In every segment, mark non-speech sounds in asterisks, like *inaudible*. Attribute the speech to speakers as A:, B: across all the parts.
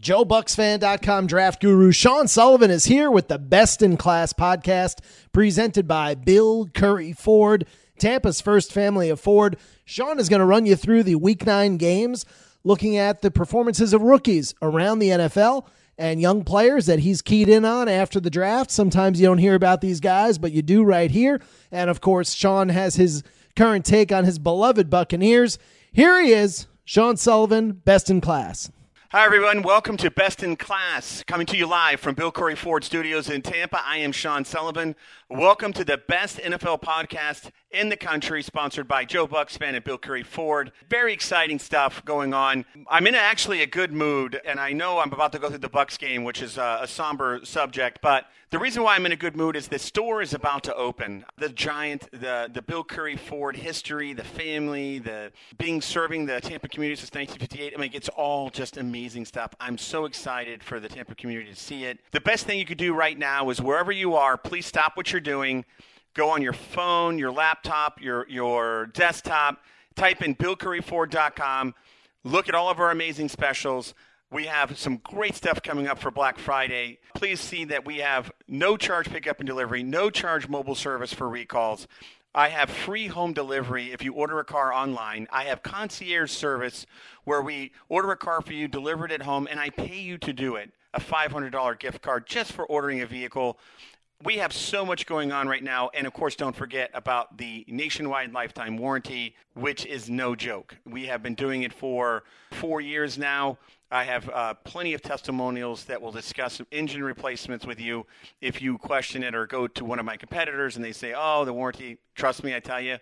A: JoeBucsFan.com draft guru Sean Sullivan is here with the Best in Class podcast presented by Bill Curry Ford, Tampa's first family of Ford. Sean is going to run you through the week nine games, looking at the performances of rookies around the NFL and young players that he's keyed in on after the draft. Sometimes you don't hear about these guys, but you do right here. And of course, Sean has his current take on his beloved Buccaneers. Here he is, Sean Sullivan, Best in Class.
B: Hi, everyone. Welcome to Best in Class, coming to you live from Bill Curry Ford Studios in Tampa. I am Sean Sullivan. Welcome to the best NFL podcast in the country, sponsored by Joe Bucs fan and Bill Curry Ford. Very exciting stuff going on. I'm in actually a good mood, and I know I'm about to go through the Bucs game, which is a, a somber subject, but the reason why I'm in a good mood is the store is about to open. The giant, the the Bill Curry Ford history, the family, the being serving the Tampa community since 1958. I mean, it's all just amazing stuff. I'm so excited for the Tampa community to see it. The best thing you could do right now is wherever you are, please stop what you're doing, go on your phone, your laptop, your your desktop, type in BillCurryFord.com, look at all of our amazing specials. We have some great stuff coming up for Black Friday. Please see that we have no charge pickup and delivery, no charge mobile service for recalls. I have free home delivery if you order a car online. I have concierge service where we order a car for you, deliver it at home, and I pay you to do it. A $500 gift card just for ordering a vehicle. We have so much going on right now. And of course, don't forget about the nationwide lifetime warranty, which is no joke. We have been doing it for four years now. I have uh, plenty of testimonials that will discuss engine replacements with you if you question it or go to one of my competitors and they say, oh, the warranty, trust me, I tell you,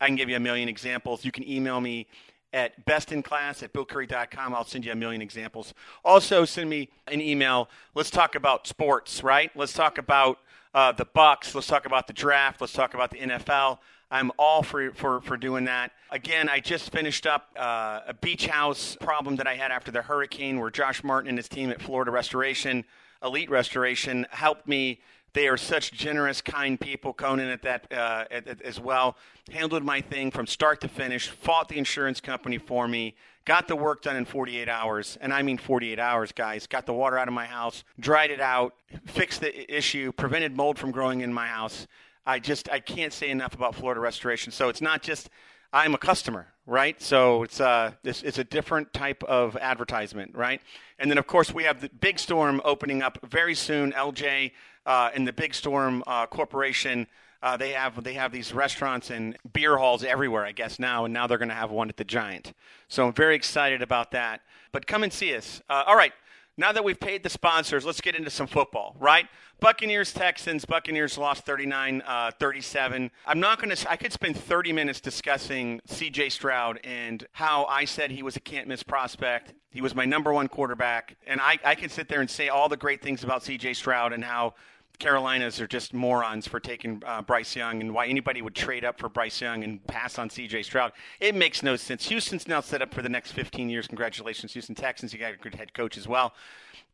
B: I can give you a million examples. You can email me at bestinclass at billcurry.com. I'll send you a million examples. Also, send me an email. Let's talk about sports, right? Let's talk about uh, the Bucs. Let's talk about the draft. Let's talk about the NFL. I'm all for, for, for doing that. Again, I just finished up uh, a beach house problem that I had after the hurricane where Josh Martin and his team at Florida Restoration, Elite Restoration, helped me. They are such generous, kind people. Conan at that uh, at, at, as well handled my thing from start to finish. Fought the insurance company for me. Got the work done in 48 hours, and I mean 48 hours, guys. Got the water out of my house, dried it out, fixed the issue, prevented mold from growing in my house. I just I can't say enough about Florida Restoration. So it's not just I'm a customer, right? So it's uh it's, it's a different type of advertisement, right? And then of course we have the Big Storm opening up very soon. LJ uh, and the Big Storm uh, Corporation. Uh, they have they have these restaurants and beer halls everywhere, I guess now, and now they're going to have one at the Giant. So I'm very excited about that. But come and see us. Uh, all right, now that we've paid the sponsors, let's get into some football, right? Buccaneers, Texans. Buccaneers lost 39 uh, 37. I'm not going to, I could spend 30 minutes discussing CJ Stroud and how I said he was a can't miss prospect. He was my number one quarterback. And I, I can sit there and say all the great things about CJ Stroud and how Carolinas are just morons for taking uh, Bryce Young and why anybody would trade up for Bryce Young and pass on CJ Stroud. It makes no sense. Houston's now set up for the next 15 years. Congratulations, Houston Texans. You got a good head coach as well.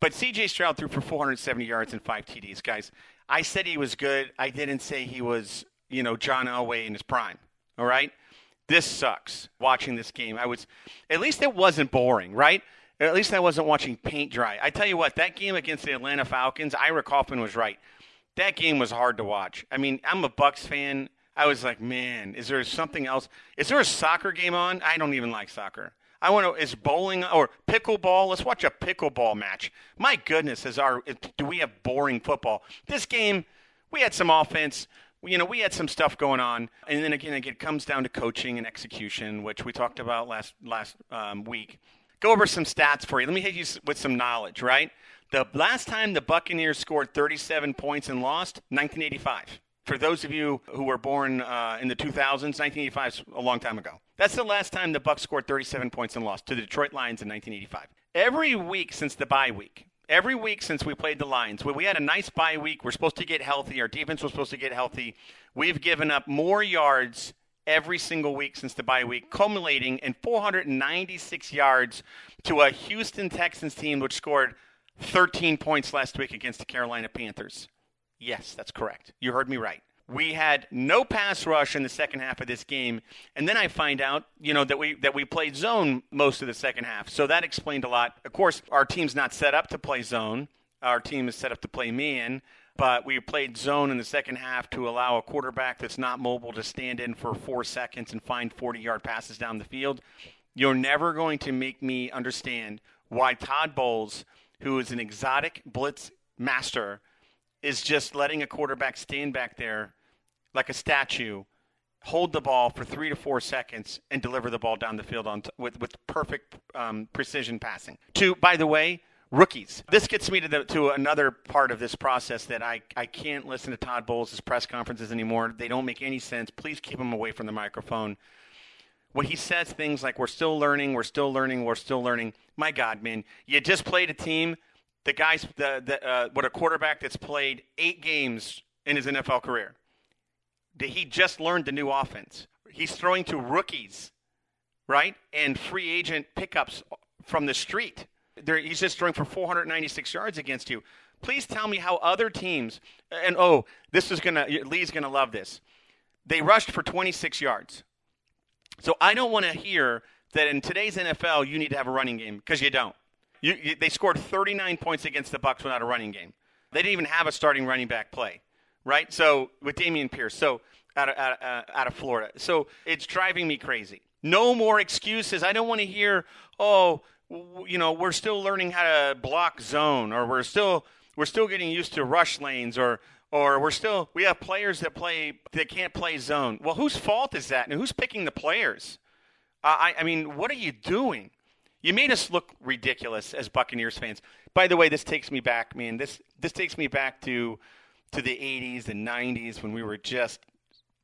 B: But CJ Stroud threw for 470 yards and five TDs, guys. I said he was good. I didn't say he was, you know, John Elway in his prime. All right? This sucks watching this game. I was, at least it wasn't boring, right? At least I wasn't watching paint dry. I tell you what, that game against the Atlanta Falcons, Ira Kaufman was right that game was hard to watch. I mean, I'm a Bucs fan. I was like, man, is there something else? Is there a soccer game on? I don't even like soccer. I want to. Is bowling or pickleball? Let's watch a pickleball match. My goodness, is our do we have boring football? This game, we had some offense. You know, we had some stuff going on, and then again, it comes down to coaching and execution, which we talked about last last um, week. Go over some stats for you. Let me hit you with some knowledge, right? The last time the Buccaneers scored 37 points and lost, 1985. For those of you who were born uh, in the 2000s, 1985 is a long time ago. That's the last time the Bucs scored 37 points and lost to the Detroit Lions in 1985. Every week since the bye week, every week since we played the Lions, we had a nice bye week. We're supposed to get healthy. Our defense was supposed to get healthy. We've given up more yards every single week since the bye week, culminating in 496 yards to a Houston Texans team which scored 13 points last week against the Carolina Panthers. Yes, that's correct. You heard me right. We had no pass rush in the second half of this game, and then I find out, you know, that we that we played zone most of the second half. So that explained a lot. Of course, our team's not set up to play zone. Our team is set up to play man, but we played zone in the second half to allow a quarterback that's not mobile to stand in for four seconds and find 40-yard passes down the field. You're never going to make me understand why Todd Bowles, who is an exotic blitz master is just letting a quarterback stand back there like a statue, hold the ball for three to four seconds, and deliver the ball down the field on t- with with perfect um, precision passing. To by the way, rookies. This gets me to the, to another part of this process that I, I can't listen to Todd Bowles' press conferences anymore. They don't make any sense. Please keep him away from the microphone. When he says things like "We're still learning, we're still learning, we're still learning," my God, man, you just played a team the guy's the, the uh, what a quarterback that's played eight games in his NFL career. Did he just learned the new offense. He's throwing to rookies, right, and free agent pickups from the street. They're, he's just throwing for 496 yards against you. Please tell me how other teams and oh, this is gonna Lee's gonna love this. They rushed for 26 yards. So I don't want to hear that in today's NFL you need to have a running game because you don't. You, you, they scored 39 points against the Bucs without a running game. They didn't even have a starting running back play, right? So with Dameon Pierce, so out of, out, uh, out of Florida. So it's driving me crazy. No more excuses. I don't want to hear, oh, you know, we're still learning how to block zone, or we're still we're still getting used to rush lanes, or or we're still we have players that play that can't play zone. Well, whose fault is that, and who's picking the players? Uh, I, I mean, what are you doing? You made us look ridiculous as Buccaneers fans. By the way, this takes me back, man. This this takes me back to to the 80s and 90s when we were just,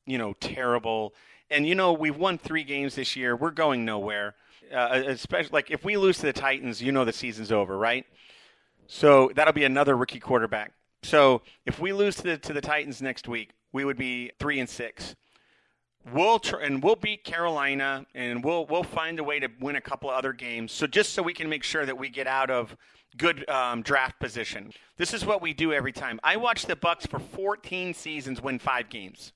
B: you know, terrible. And you know, we've won 3 games this year. We're going nowhere. Uh, especially like if we lose to the Titans, you know the season's over, right? So that'll be another rookie quarterback. So if we lose to the to the Titans next week, we would be 3 and 6 we'll tr- and we'll beat Carolina, and we'll we'll find a way to win a couple of other games. So just so we can make sure that we get out of good um, draft position. This is what we do every time. I watched the Bucs for 14 seasons win five games,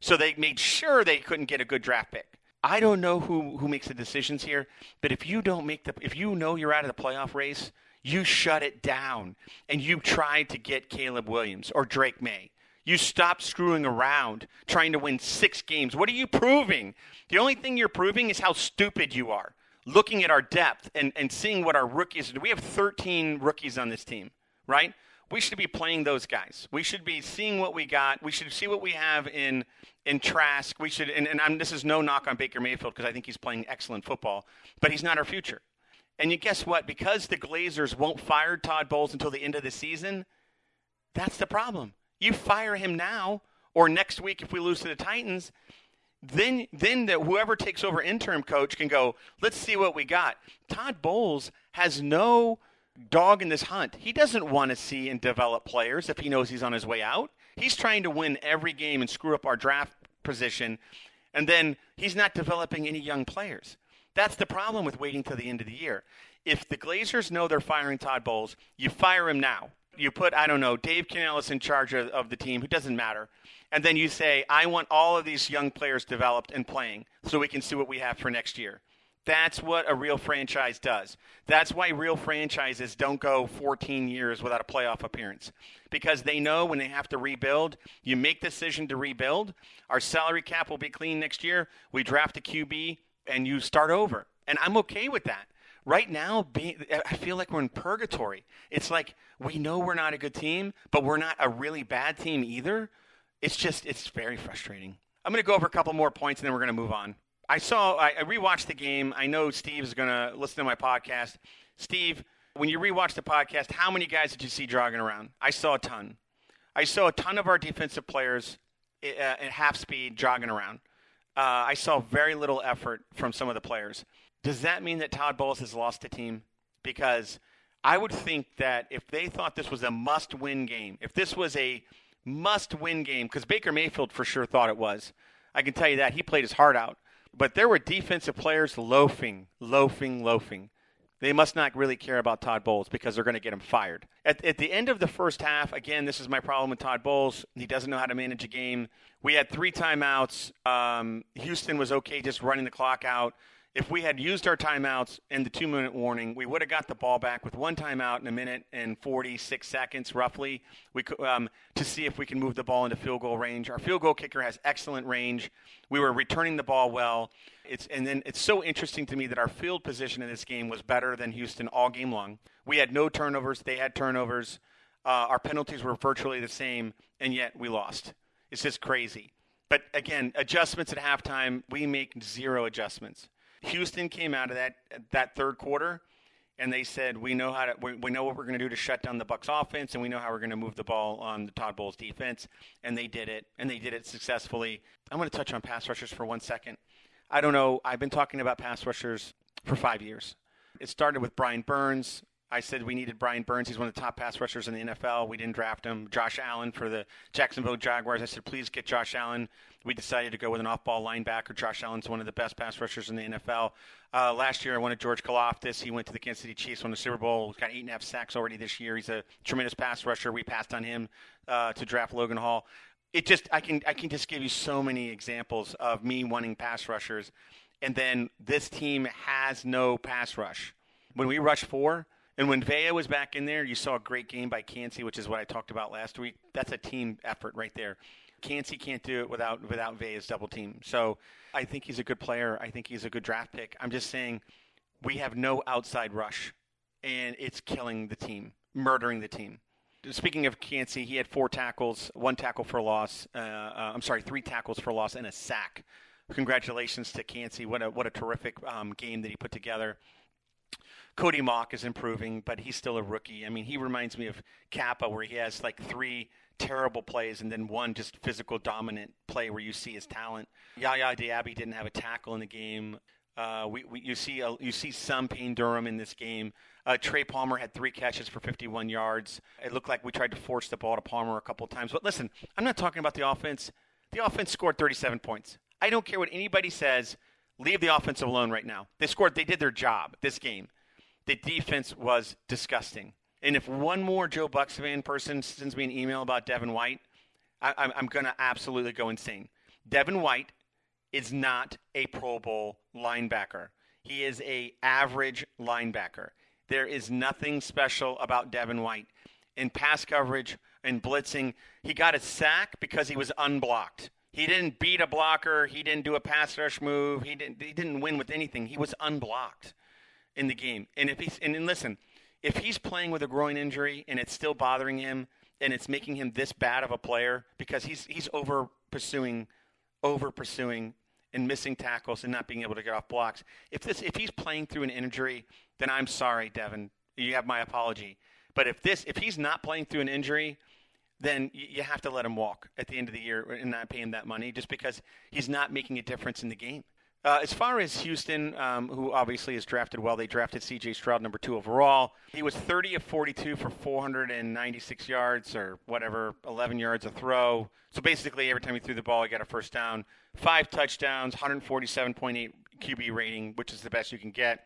B: so they made sure they couldn't get a good draft pick. I don't know who who makes the decisions here, but if you don't make the if you know you're out of the playoff race, you shut it down and you try to get Caleb Williams or Drake Maye. you stop screwing around trying to win six games. What are you proving? The only thing you're proving is how stupid you are. Looking at our depth and, and seeing what our rookies do. We have 13 rookies on this team, right? We should be playing those guys. We should be seeing what we got. We should see what we have in in Trask. We should, and, and I'm, this is no knock on Baker Mayfield because I think he's playing excellent football, but he's not our future. And you guess what? Because the Glazers won't fire Todd Bowles until the end of the season, that's the problem. You fire him now or next week if we lose to the Titans, then then the, whoever takes over interim coach can go, let's see what we got. Todd Bowles has no dog in this hunt. He doesn't want to see and develop players if he knows he's on his way out. He's trying to win every game and screw up our draft position, and then he's not developing any young players. That's the problem with waiting till the end of the year. If the Glazers know they're firing Todd Bowles, you fire him now you put I don't know Dave Canales in charge of, of, the team, who doesn't matter, and then you say I want all of these young players developed and playing, so we can see what we have for next year. That's what a real franchise does. That's why real franchises don't go 14 years without a playoff appearance because they know when they have to rebuild, you make the decision to rebuild. Our salary cap will be clean next year. We draft a QB and you start over. And I'm okay with that right now, being, I feel like we're in purgatory. It's like we know we're not a good team, but we're not a really bad team either. It's just, it's very frustrating. I'm going to go over a couple more points and then we're going to move on. I saw, I, I rewatched the game. I know Steve is going to listen to my podcast. Steve, when you rewatch the podcast, how many guys did you see jogging around? I saw a ton. I saw a ton of our defensive players uh, at half speed jogging around. Uh, I saw very little effort from some of the players. Does that mean that Todd Bowles has lost a team? Because I would think that if they thought this was a must win game, if this was a must win game, because Baker Mayfield for sure thought it was, I can tell you that. He played his heart out. But there were defensive players loafing, loafing, loafing. They must not really care about Todd Bowles because they're going to get him fired. At, at the end of the first half, again, this is my problem with Todd Bowles. He doesn't know how to manage a game. We had three timeouts. Um, Houston was okay just running the clock out. If we had used our timeouts and the two minute warning, we would have got the ball back with one timeout in a minute and 46 seconds, roughly, we um, to see if we can move the ball into field goal range. Our field goal kicker has excellent range. We were returning the ball well. It's, and then it's so interesting to me that our field position in this game was better than Houston all game long. We had no turnovers, they had turnovers. Uh, our penalties were virtually the same, and yet we lost. It's just crazy. But again, adjustments at halftime, we make zero adjustments. Houston came out of that that third quarter, and they said, "We know how to. We, we know what we're going to do to shut down the Bucs offense, and we know how we're going to move the ball on the Todd Bowles defense." And they did it, and they did it successfully. I'm going to touch on pass rushers for one second. I don't know. I've been talking about pass rushers for five years. It started with Brian Burns. I said we needed Brian Burns. He's one of the top pass rushers in the NFL. We didn't draft him. Josh Allen for the Jacksonville Jaguars. I said, please get Josh Allen. We decided to go with an off-ball linebacker. Josh Allen's one of the best pass rushers in the NFL. Uh, last year, I wanted George Karlaftis. He went to the Kansas City Chiefs, won the Super Bowl. He's got eight and a half sacks already this year. He's a tremendous pass rusher. We passed on him uh, to draft Logan Hall. It just I can I can just give you so many examples of me wanting pass rushers, and then this team has no pass rush. When we rush four, and when Vea was back in there, you saw a great game by Kancey, which is what I talked about last week. That's a team effort right there. Kancey can't do it without without Vea's double team. So I think he's a good player. I think he's a good draft pick. I'm just saying we have no outside rush, and it's killing the team, murdering the team. Speaking of Kancey, he had four tackles, one tackle for loss. Uh, uh, I'm sorry, three tackles for loss and a sack. Congratulations to Kancey. What a what a terrific um, game that he put together. Cody Mauch is improving, but he's still a rookie. I mean, he reminds me of Cappa, where he has like three terrible plays and then one just physical dominant play where you see his talent. Yaya Diaby didn't have a tackle in the game. Uh, we, we, you see a, you see some Payne Durham in this game. Uh, Trey Palmer had three catches for 51 yards. It looked like we tried to force the ball to Palmer a couple times. But listen, I'm not talking about the offense. The offense scored 37 points. I don't care what anybody says. Leave the offense alone right now. They scored. They did their job this game the defense was disgusting. And if one more Joe Bucs fan person sends me an email about Devin White, I, am going to absolutely go insane. Devin White is not a Pro Bowl linebacker. He is a average linebacker. There is nothing special about Devin White. In pass coverage and blitzing, he got a sack because he was unblocked. He didn't beat a blocker. He didn't do a pass rush move. He didn't, he didn't win with anything. He was unblocked in the game. And if he's and, listen, if he's playing with a groin injury and it's still bothering him and it's making him this bad of a player because he's he's over pursuing over pursuing and missing tackles and not being able to get off blocks. If this if he's playing through an injury, then I'm sorry, Devin. You have my apology. But if this if he's not playing through an injury, then you have to let him walk at the end of the year and not pay him that money just because he's not making a difference in the game. Uh, as far as Houston, um, who obviously has drafted well, they drafted C.J. Stroud number two overall. He was 30 of 42 for 496 yards or whatever, 11 yards a throw. So basically, every time he threw the ball, he got a first down. Five touchdowns, 147.8 QB rating, which is the best you can get.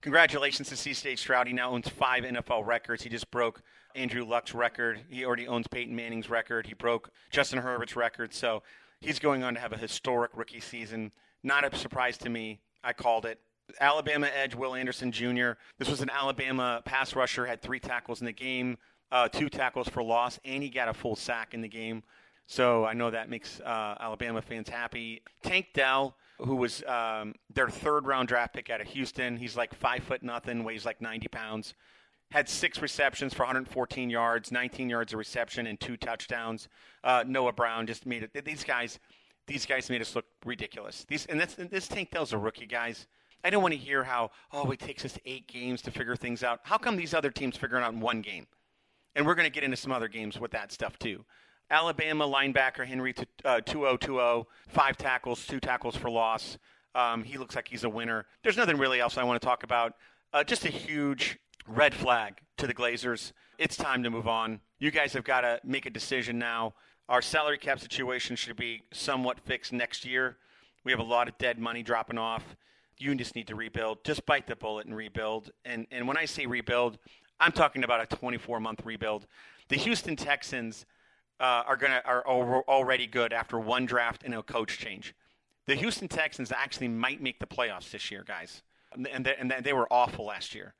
B: Congratulations to C.J. Stroud. He now owns five NFL records. He just broke Andrew Luck's record. He already owns Peyton Manning's record. He broke Justin Herbert's record. So he's going on to have a historic rookie season. Not a surprise to me. I called it. Alabama edge Will Anderson Jr. This was an Alabama pass rusher, had three tackles in the game, uh, two tackles for loss, and he got a full sack in the game. So I know that makes uh, Alabama fans happy. Tank Dell, who was um, their third round draft pick out of Houston, he's like five foot nothing, weighs like 90 pounds. Had six receptions for 114 yards, 19 yards of reception, and two touchdowns. Uh, Noah Brown just made it. These guys, these guys made us look ridiculous. These and that's this Tank Dell's a rookie, guys. I don't want to hear how oh it takes us eight games to figure things out. How come these other teams figuring out in one game? And we're going to get into some other games with that stuff too. Alabama linebacker Henry uh, To'oTo'o, five tackles, two tackles for loss. Um, he looks like he's a winner. There's nothing really else I want to talk about. Uh, just a huge red flag to the Glazers. It's time to move on. You guys have got to make a decision now. Our salary cap situation should be somewhat fixed next year. We have a lot of dead money dropping off. you just need to rebuild. Just bite the bullet and rebuild. And and when I say rebuild, I'm talking about a 24 month rebuild. The Houston Texans uh, are gonna are already good after one draft and a coach change. The Houston Texans actually might make the playoffs this year, guys, and they, and they were awful last year.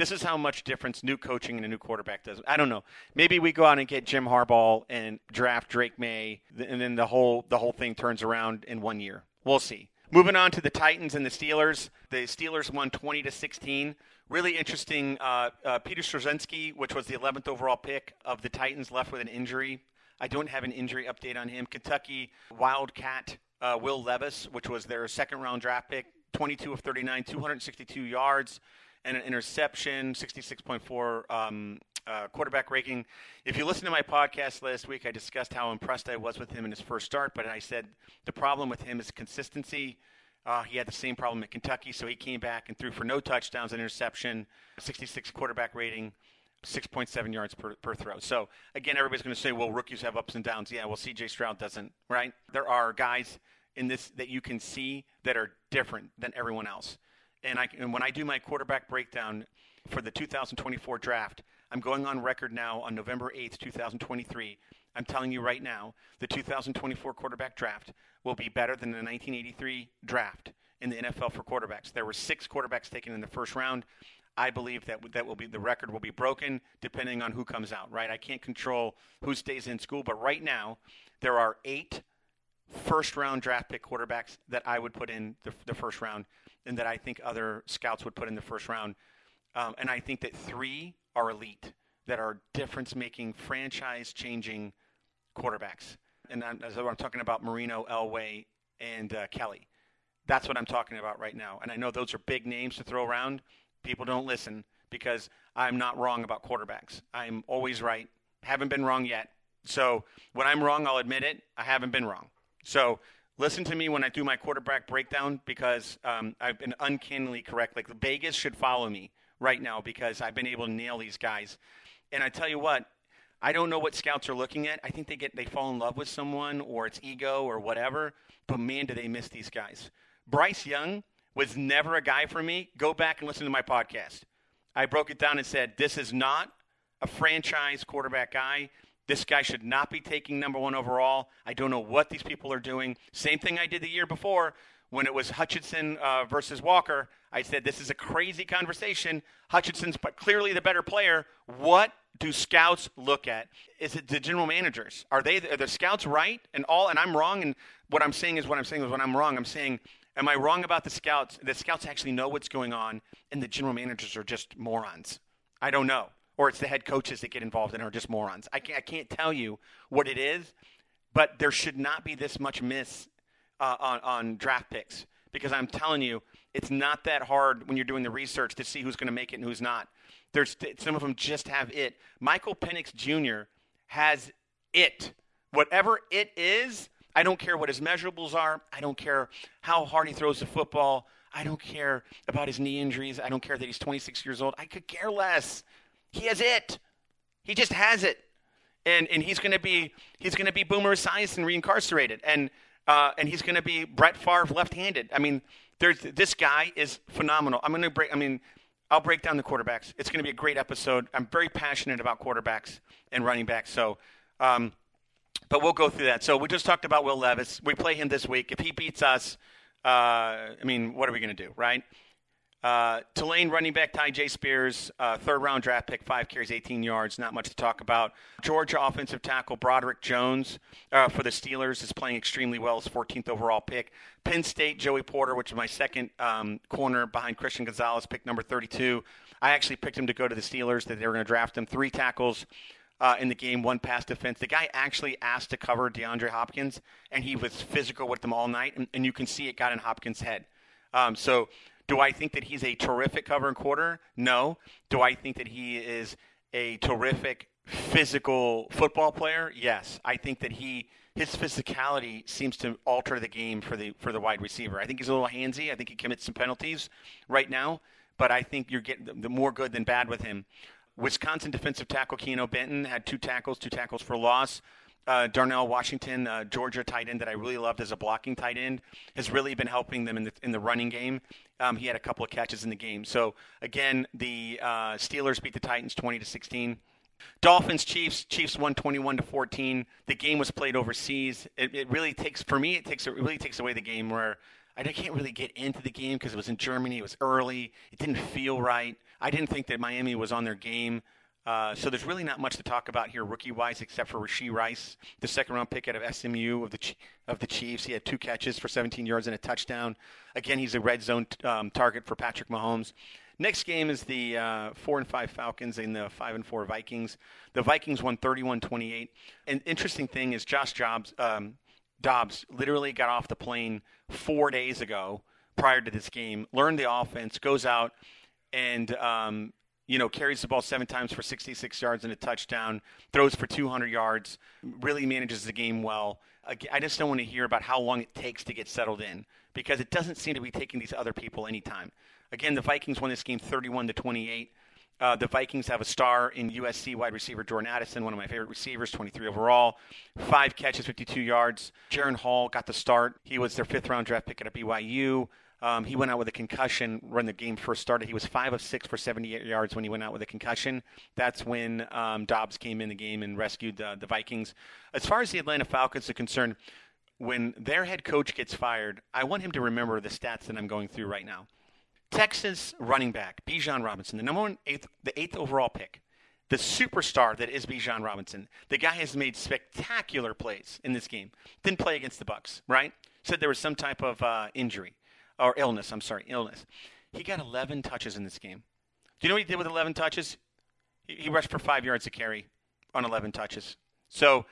B: This is how much difference new coaching and a new quarterback does. I don't know. Maybe we go out and get Jim Harbaugh and draft Drake Maye, and then the whole the whole thing turns around in one year. We'll see. Moving on to the Titans and the Steelers. The Steelers won 20 to 16. Really interesting. Uh, uh, Peter Skoronski, which was the 11th overall pick of the Titans, left with an injury. I don't have an injury update on him. Kentucky Wildcat uh, Will Levis, which was their second round draft pick, 22 of 39, 262 yards and an interception, 66.4 um, uh, quarterback ranking. If you listen to my podcast last week, I discussed how impressed I was with him in his first start, but I said the problem with him is consistency. Uh, he had the same problem at Kentucky, so he came back and threw for no touchdowns, an interception, 66 quarterback rating, 6.7 yards per, per throw. So, again, everybody's going to say, well, rookies have ups and downs. Yeah, well, CJ Stroud doesn't, right? There are guys in this that you can see that are different than everyone else. And, I, and when I do my quarterback breakdown for the 2024 draft, I'm going on record now on November 8th, 2023. I'm telling you right now, the 2024 quarterback draft will be better than the 1983 draft in the NFL for quarterbacks. There were six quarterbacks taken in the first round. I believe that that will be the record will be broken depending on who comes out. Right? I can't control who stays in school, but right now there are eight first round draft pick quarterbacks that I would put in the, the first round and that I think other scouts would put in the first round. Um, and I think that three are elite, that are difference making, franchise changing quarterbacks. And I'm, as I'm talking about Marino, Elway, and uh, Kelly. That's what I'm talking about right now. And I know those are big names to throw around. People don't listen because I'm not wrong about quarterbacks. I'm always right. Haven't been wrong yet. So when I'm wrong, I'll admit it. I haven't been wrong. So listen to me when I do my quarterback breakdown because um, I've been uncannily correct. Like the Vegas should follow me right now because I've been able to nail these guys. And I tell you what, I don't know what scouts are looking at. I think they get they fall in love with someone or it's ego or whatever. But man, do they miss these guys. Bryce Young was never a guy for me. Go back and listen to my podcast. I broke it down and said this is not a franchise quarterback guy. This guy should not be taking number one overall. I don't know what these people are doing. Same thing I did the year before when it was Hutchinson uh, versus Walker. I said, this is a crazy conversation. Hutchinson's clearly the better player. What do scouts look at? Is it the general managers? Are they are the scouts right and all? And I'm wrong. And what I'm saying is what I'm saying is when I'm wrong. I'm saying, am I wrong about the scouts? The scouts actually know what's going on, and the general managers are just morons. I don't know or it's the head coaches that get involved and are just morons. I can't, I can't tell you what it is, but there should not be this much miss uh, on, on draft picks because I'm telling you, it's not that hard when you're doing the research to see who's going to make it and who's not. There's some of them just have it. Michael Penix Jr. has it. Whatever it is, I don't care what his measurables are. I don't care how hard he throws the football. I don't care about his knee injuries. I don't care that he's 26 years old. I could care less. He has it. He just has it. And, and he's going to be he's going to be Boomer Esiason and reincarcerated, and uh, and he's going to be Brett Favre left-handed. I mean, there's this guy is phenomenal. I'm going to break. I mean, I'll break down the quarterbacks. It's going to be a great episode. I'm very passionate about quarterbacks and running backs. So, um, but we'll go through that. So we just talked about Will Levis. We play him this week. If he beats us, uh, I mean, what are we going to do, right? Uh, Tulane running back Tyjae Spears, uh, third round draft pick, five carries, 18 yards. Not much to talk about. Georgia offensive tackle Broderick Jones uh, for the Steelers is playing extremely well. His 14th overall pick. Penn State Joey Porter, which is my second um, corner behind Christian Gonzalez, pick number 32. I actually picked him to go to the Steelers. That they were going to draft him. Three tackles. Uh, in the game, one pass defense. The guy actually asked to cover DeAndre Hopkins, and he was physical with them all night, and, and you can see it got in Hopkins' head. Um, so do I think that he's a terrific cover and quarter? No. Do I think that he is a terrific physical football player? Yes. I think that he his physicality seems to alter the game for the for the wide receiver. I think he's a little handsy. I think he commits some penalties right now, but I think you're getting the more good than bad with him. Wisconsin defensive tackle Keanu Benton had two tackles, two tackles for loss. Uh, Darnell Washington, uh, Georgia tight end that I really loved as a blocking tight end, has really been helping them in the in the running game. Um, he had a couple of catches in the game. So again, the uh, Steelers beat the Titans 20 to 16. Dolphins Chiefs Chiefs won 21 to 14. The game was played overseas. It, it really takes for me it takes it really takes away the game where I can't really get into the game because it was in Germany. It was early. It didn't feel right. I didn't think that Miami was on their game. Uh, so there's really not much to talk about here rookie-wise, except for Rashee Rice, the second-round pick out of SMU of the of the Chiefs. He had two catches for 17 yards and a touchdown. Again, he's a red zone um, target for Patrick Mahomes. Next game is the uh, four and five Falcons and the five and four Vikings. The Vikings won 31-28. An interesting thing is Josh Jobs, um, Dobbs literally got off the plane four days ago prior to this game, learned the offense, goes out and um, you know carries the ball seven times for 66 yards and a touchdown, throws for 200 yards, really manages the game well. I just don't want to hear about how long it takes to get settled in because it doesn't seem to be taking these other people any time. Again, the Vikings won this game 31 to 28. Uh, the Vikings have a star in USC wide receiver Jordan Addison, one of my favorite receivers, 23 overall, five catches, 52 yards. Jaren Hall got the start. He was their fifth round draft pick at BYU. Um, he went out with a concussion when the game first started. He was five of six for 78 yards when he went out with a concussion. That's when um, Dobbs came in the game and rescued uh, the Vikings. As far as the Atlanta Falcons are concerned, when their head coach gets fired, I want him to remember the stats that I'm going through right now. Texas running back Bijan Robinson, the number one eighth, the eighth overall pick, the superstar that is Bijan Robinson. The guy has made spectacular plays in this game. Didn't play against the Bucs, right? Said there was some type of uh, injury or illness. I'm sorry, illness. He got 11 touches in this game. Do you know what he did with 11 touches? He, he rushed for five yards to carry on 11 touches. So,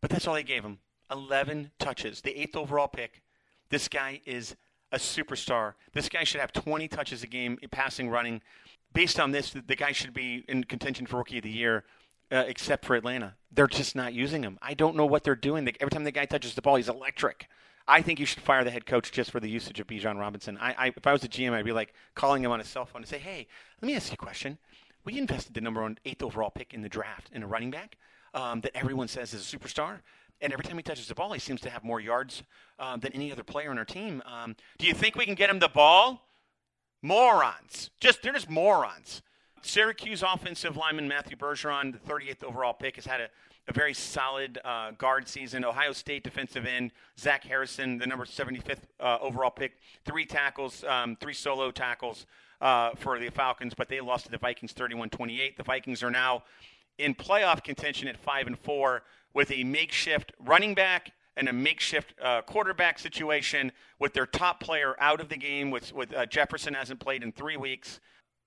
B: but that's all they gave him. 11 touches. The eighth overall pick. This guy is a superstar. This guy should have 20 touches a game, passing, running. Based on this, the guy should be in contention for Rookie of the Year, uh, except for Atlanta. They're just not using him. I don't know what they're doing. Every time the guy touches the ball, he's electric. I think you should fire the head coach just for the usage of Bijan Robinson. I, I, if I was a GM, I'd be like calling him on his cell phone and say, "Hey, let me ask you a question. We invested the number one eighth overall pick in the draft in a running back um, that everyone says is a superstar. And every time he touches the ball, he seems to have more yards um, than any other player on our team. Um, do you think we can get him the ball? Morons. Just they're just morons. Syracuse offensive lineman Matthew Bergeron, the 38th overall pick, has had a, a very solid uh, guard season. Ohio State defensive end Zach Harrison, the number 75th uh, overall pick, three tackles, um, three solo tackles uh, for the Falcons, but they lost to the Vikings 31-28. The Vikings are now in playoff contention at five and four with a makeshift running back and a makeshift uh, quarterback situation with their top player out of the game. With with uh, Jefferson hasn't played in three weeks,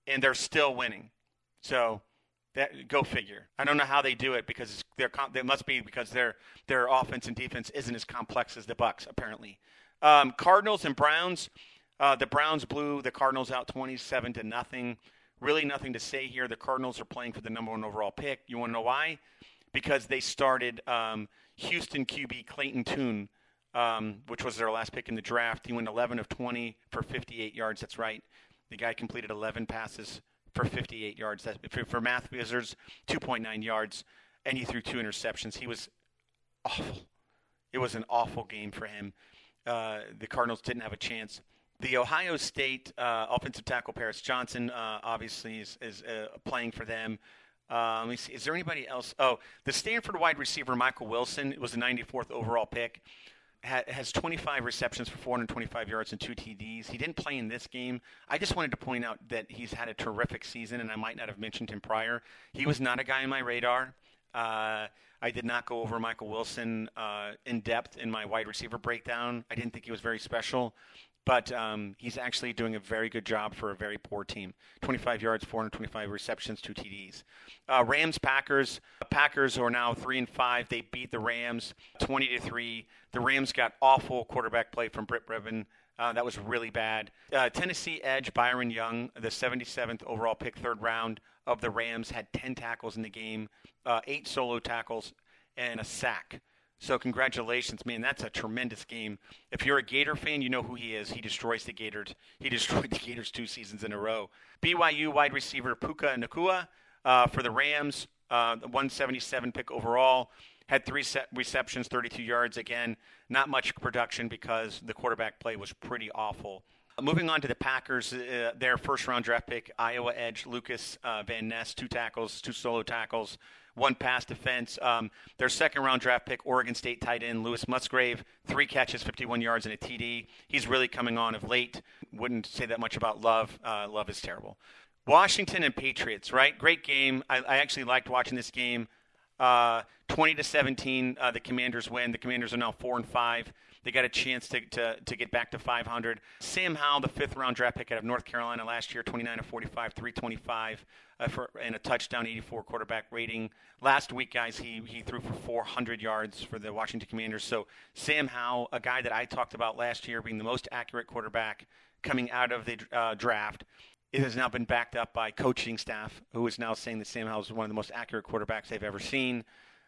B: and they're still winning. So that go figure. I don't know how they do it because they're they must be because their their offense and defense isn't as complex as the Bucs apparently. Um, Cardinals and Browns. Uh, the Browns blew the Cardinals out 27 to nothing. Really nothing to say here. The Cardinals are playing for the number one overall pick. You want to know why? because they started um, Houston QB Clayton Tune, um, which was their last pick in the draft. He went 11 of 20 for 58 yards. That's right. The guy completed 11 passes for 58 yards. For, for math wizards, 2.9 yards, and he threw two interceptions. He was awful. It was an awful game for him. Uh, the Cardinals didn't have a chance. The Ohio State uh, offensive tackle Paris Johnson uh, obviously is, is uh, playing for them. Uh, let me see. Is there anybody else? Oh, the Stanford wide receiver Michael Wilson was the 94th overall pick. Ha- has 25 receptions for 425 yards and two TDs. He didn't play in this game. I just wanted to point out that he's had a terrific season, and I might not have mentioned him prior. He was not a guy in my radar. Uh, I did not go over Michael Wilson uh, in depth in my wide receiver breakdown. I didn't think he was very special but um, he's actually doing a very good job for a very poor team. 25 yards, 425 receptions, two TDs. Uh, Rams Packers. Packers are now three and five. They beat the Rams 20 to three. The Rams got awful quarterback play from Brett Rypien. Uh, that was really bad. Uh, Tennessee edge Byron Young, the 77th overall pick, third round of the Rams, had 10 tackles in the game, uh, eight solo tackles, and a sack. So congratulations, man. That's a tremendous game. If you're a Gator fan, you know who he is. He destroys the Gators. He *laughs* destroyed the Gators two seasons in a row. BYU wide receiver Puka Nacua uh, for the Rams uh, 177 pick overall. Had three receptions, 32 yards. Again, not much production because the quarterback play was pretty awful. Moving on to the Packers, uh, their first round draft pick, Iowa edge Lukas uh, Van Ness, two tackles, two solo tackles, one pass defense. Um, their second round draft pick, Oregon State tight end Lewis Musgrave, three catches, 51 yards, and a TD. He's really coming on of late. Wouldn't say that much about Love. Uh, Love is terrible. Washington and Patriots, right? Great game. I, I actually liked watching this game. Uh, 20 to 17, uh, the Commanders win. The Commanders are now four and five. They got a chance to, to, to get back to 500. Sam Howell, the fifth round draft pick out of North Carolina last year, 29 to 45, 325, uh, for, and a touchdown, 84 quarterback rating. Last week, guys, he, he threw for 400 yards for the Washington Commanders. So Sam Howell, a guy that I talked about last year being the most accurate quarterback coming out of the uh, draft, it has now been backed up by coaching staff, who is now saying that Sam Howell is one of the most accurate quarterbacks they've ever seen.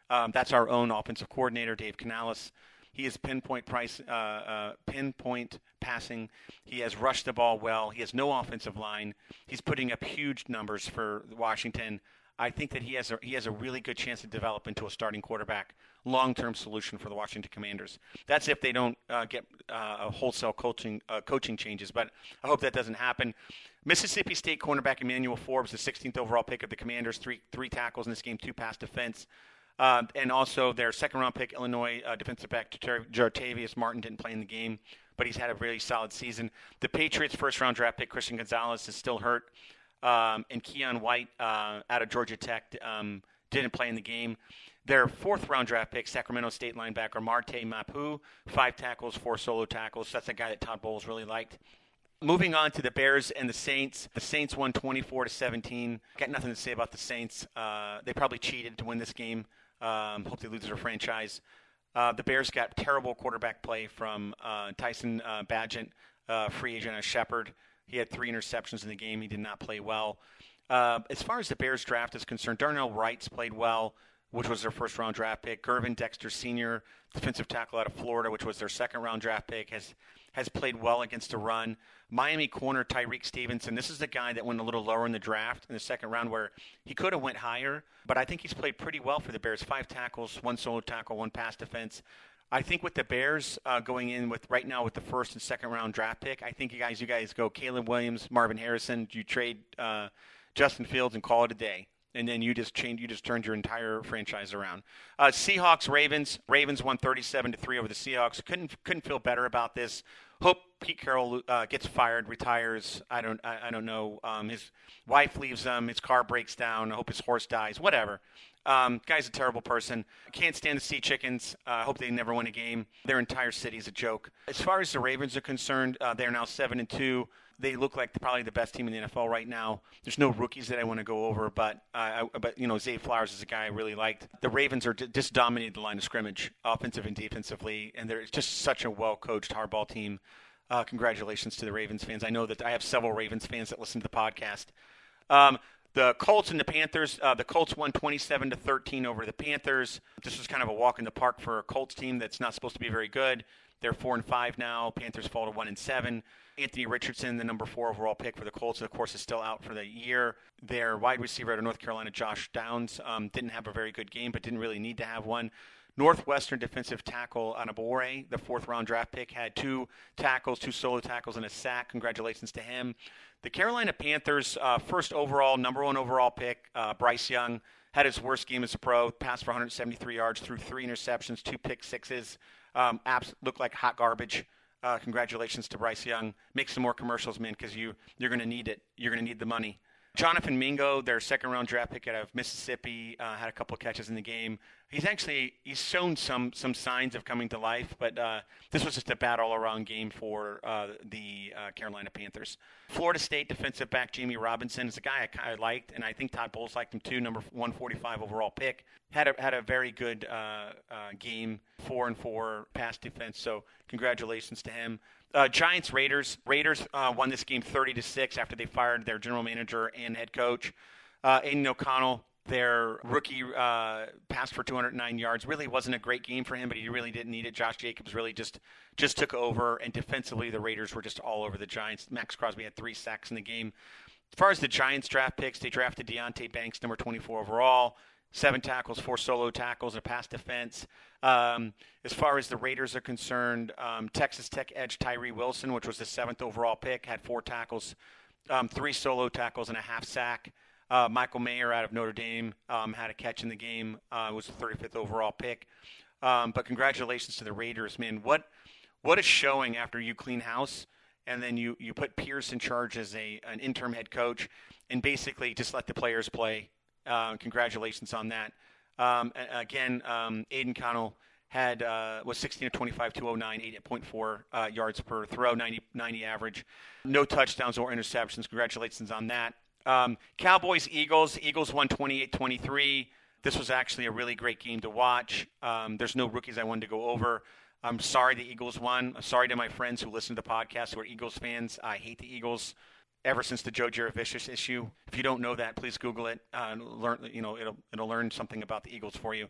B: Um, that's our own offensive coordinator, Dave Canales. He is pinpoint price, uh, uh, pinpoint passing. He has rushed the ball well. He has no offensive line. He's putting up huge numbers for Washington. I think that he has a, he has a really good chance to develop into a starting quarterback, long-term solution for the Washington Commanders. That's if they don't uh, get uh, wholesale coaching uh, coaching changes, but I hope that doesn't happen. Mississippi State cornerback Emmanuel Forbes, the 16th overall pick of the Commanders, three three tackles in this game, two pass defense. Uh, and also their second round pick, Illinois uh, defensive back Jartavius Martin didn't play in the game, but he's had a really solid season. The Patriots' first round draft pick, Christian Gonzalez, is still hurt. Um, and Keion White uh, out of Georgia Tech um, didn't play in the game. Their fourth round draft pick, Sacramento State linebacker Marte Mapu, five tackles, four solo tackles. That's a guy that Todd Bowles really liked. Moving on to the Bears and the Saints. The Saints won 24 to 17. Got nothing to say about the Saints. Uh, they probably cheated to win this game. Um, hope they lose their franchise. Uh, the Bears got terrible quarterback play from uh, Tyson uh, Bagent, uh, free agent at Shepherd. He had three interceptions in the game. He did not play well. Uh, as far as the Bears draft is concerned, Darnell Wrights played well, which was their first round draft pick. Gervon Dexter Sr., defensive tackle out of Florida, which was their second round draft pick, has has played well against the run. Miami corner Tyrique Stevenson. This is the guy that went a little lower in the draft in the second round, where he could have went higher, but I think he's played pretty well for the Bears. Five tackles, one solo tackle, one pass defense. I think with the Bears uh, going in with right now with the first and second round draft pick, I think you guys you guys go Caleb Williams, Marvin Harrison. You trade uh, Justin Fields and call it a day and then you just changed, you just turned your entire franchise around. Uh, Seahawks, Ravens. Ravens won 37 to three over the Seahawks. Couldn't couldn't feel better about this. Hope Pete Carroll uh, gets fired, retires. I don't I, I don't know. Um, his wife leaves him. His car breaks down. I hope his horse dies. Whatever. Um, guy's a terrible person. Can't stand the Sea Chickens. I uh, hope they never win a game. Their entire city's a joke. As far as the Ravens are concerned, uh, they're now seven and two they look like probably the best team in the NFL right now. There's no rookies that I want to go over, but uh, I, but you know Zay Flowers is a guy I really liked. The Ravens are just dominated the line of scrimmage, offensive and defensively, and they're just such a well coached hardball team. Uh, congratulations to the Ravens fans. I know that I have several Ravens fans that listen to the podcast. Um, the Colts and the Panthers. Uh, the Colts won 27 to 13 over the Panthers. This was kind of a walk in the park for a Colts team that's not supposed to be very good. They're four and five now. Panthers fall to one and seven. Anthony Richardson, the number four overall pick for the Colts, of course, is still out for the year. Their wide receiver out of North Carolina, Josh Downs, um, didn't have a very good game, but didn't really need to have one. Northwestern defensive tackle Adebawore, the fourth round draft pick, had two tackles, two solo tackles, and a sack. Congratulations to him. The Carolina Panthers, uh, first overall, number one overall pick, uh, Bryce Young, had his worst game as a pro, passed for 173 yards, threw three interceptions, two pick sixes. Um, apps look like hot garbage. Uh, congratulations to Bryce Young. Make some more commercials, man, because you you're going to need it. You're going to need the money. Jonathan Mingo, their second round draft pick out of Mississippi, uh, had a couple catches in the game. He's actually he's shown some some signs of coming to life, but uh, this was just a bad all around game for uh, the uh, Carolina Panthers. Florida State defensive back Jammie Robinson is a guy I kind of liked, and I think Todd Bowles liked him too. Number 145 overall pick had a had a very good uh, uh, game, four and four pass defense. So congratulations to him. Uh, Giants Raiders. Raiders uh, won this game 30 to six after they fired their general manager and head coach. Uh, Aidan O'Connell, their rookie, uh, passed for 209 yards. Really wasn't a great game for him, but he really didn't need it. Josh Jacobs really just just took over, and defensively the Raiders were just all over the Giants. Maxx Crosby had three sacks in the game. As far as the Giants draft picks, they drafted Deonte Banks, number 24 overall. Seven tackles, four solo tackles, a pass defense. Um, as far as the Raiders are concerned, um, Texas Tech edge Tyree Wilson, which was the seventh overall pick, had four tackles, um, three solo tackles, and a half sack. Uh, Michael Mayer out of Notre Dame um, had a catch in the game. Uh, was the 35th overall pick. Um, but congratulations to the Raiders, man! What what a showing after you clean house and then you, you put Pierce in charge as a an interim head coach, and basically just let the players play. Uh, congratulations on that. Um, again, um, Aidan Connell had uh, was 16 of 25, 209, 8.4 uh, yards per throw, 90, 90 average, no touchdowns or interceptions. Congratulations on that. Um, Cowboys Eagles. Eagles won 28-23. This was actually a really great game to watch. Um, there's no rookies I wanted to go over. I'm sorry the Eagles won. I'm sorry to my friends who listen to the podcast who are Eagles fans. I hate the Eagles ever since the Joe Jurevicius issue. If you don't know that, please Google it. Uh, learn, you know, it'll it'll learn something about the Eagles for you.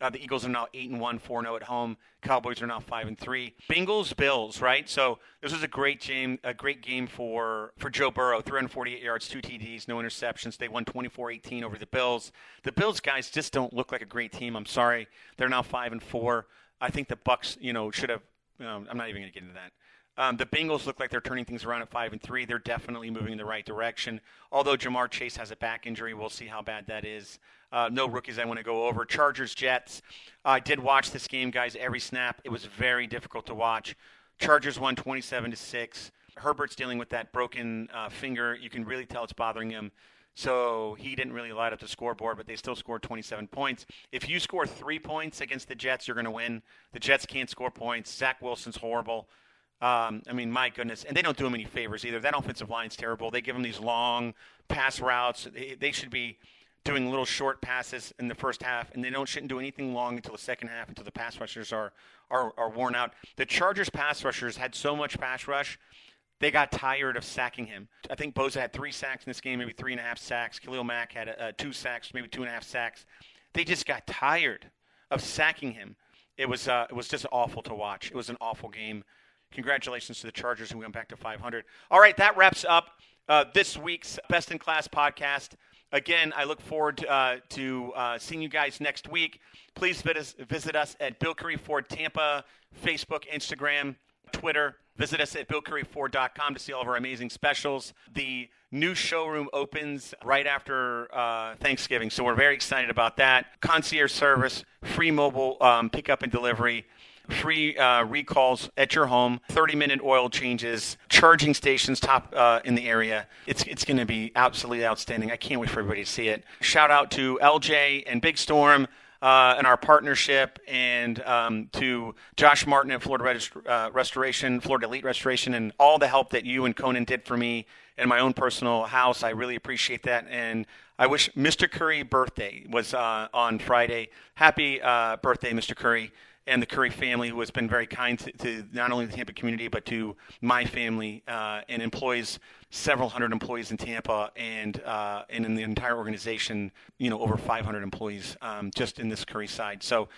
B: Uh, the Eagles are now eight and one, four zero oh at home. Cowboys are now five and three. Bengals, Bills, right? So this was a great game, a great game for for Joe Burrow. 348 yards, two TDs, no interceptions. They won 24-18 over the Bills. The Bills guys just don't look like a great team. I'm sorry. They're now five and four. I think the Bucs, you know, should have. Um, I'm not even going to get into that. Um, the Bengals look like they're turning things around at five and three. They're definitely moving in the right direction. Although Ja'Marr Chase has a back injury, we'll see how bad that is. Uh, no rookies I want to go over. Chargers Jets. I did watch this game, guys. Every snap. It was very difficult to watch. Chargers won 27 to six. Herbert's dealing with that broken uh, finger. You can really tell it's bothering him. So he didn't really light up the scoreboard, but they still scored 27 points. If you score three points against the Jets, you're going to win. The Jets can't score points. Zach Wilson's horrible. Um, I mean, my goodness, and they don't do him any favors either. That offensive line's terrible. They give him these long pass routes. They, they should be doing little short passes in the first half, and they don't shouldn't do anything long until the second half, until the pass rushers are, are, are worn out. The Chargers pass rushers had so much pass rush they got tired of sacking him. I think Bosa had three sacks in this game, maybe three and a half sacks. Khalil Mack had uh, two sacks, maybe two and a half sacks. They just got tired of sacking him. It was uh, it was just awful to watch. It was an awful game. Congratulations to the Chargers who went back to 500. All right, that wraps up uh, this week's Best in Class podcast. Again, I look forward uh, to uh, seeing you guys next week. Please visit us, at Bill Curry Ford Tampa, Facebook, Instagram, Twitter. Visit us at BillCurryFord.com to see all of our amazing specials. The new showroom opens right after uh, Thanksgiving, so we're very excited about that. Concierge service, free mobile um, pickup and delivery free uh, recalls at your home, 30 minute oil changes, charging stations top uh, in the area. It's, it's going to be absolutely outstanding. I can't wait for everybody to see it. Shout out to LJ and Big Storm uh, and our partnership, and um, to Josh Martin at Florida Rest- uh, Restoration, Florida Elite Restoration, and all the help that you and Conan did for me in my own personal house. I really appreciate that, and I wish Mr. Curry birthday was uh, on Friday. Happy uh, birthday, Mr. Curry and the Curry family, who has been very kind to, to not only the Tampa community but to my family uh, and employs several hundred employees in Tampa and uh, and in the entire organization, you know, over 500 employees um, just in this Curry side. So.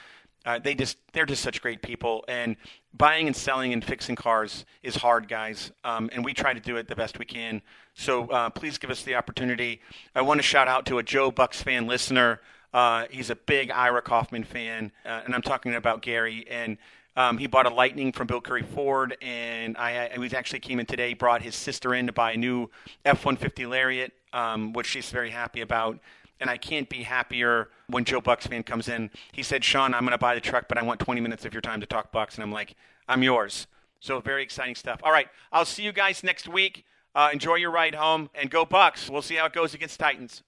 B: Uh, they just they're just such great people and buying and selling and fixing cars is hard guys um, and we try to do it the best we can so uh, please give us the opportunity i want to shout out to a joe Bucs fan listener uh, he's a big Ira Kaufman fan, uh, and I'm talking about Gary. And um, he bought a Lightning from Bill Curry Ford, and I, I was actually came in today, brought his sister in to buy a new F-150 Lariat, um, which she's very happy about. And I can't be happier when Joe Bucs fan comes in. He said, "Sean, I'm going to buy the truck, but I want 20 minutes of your time to talk Bucs." And I'm like, "I'm yours." So very exciting stuff. All right, I'll see you guys next week. Uh, enjoy your ride home and go Bucs. We'll see how it goes against Titans.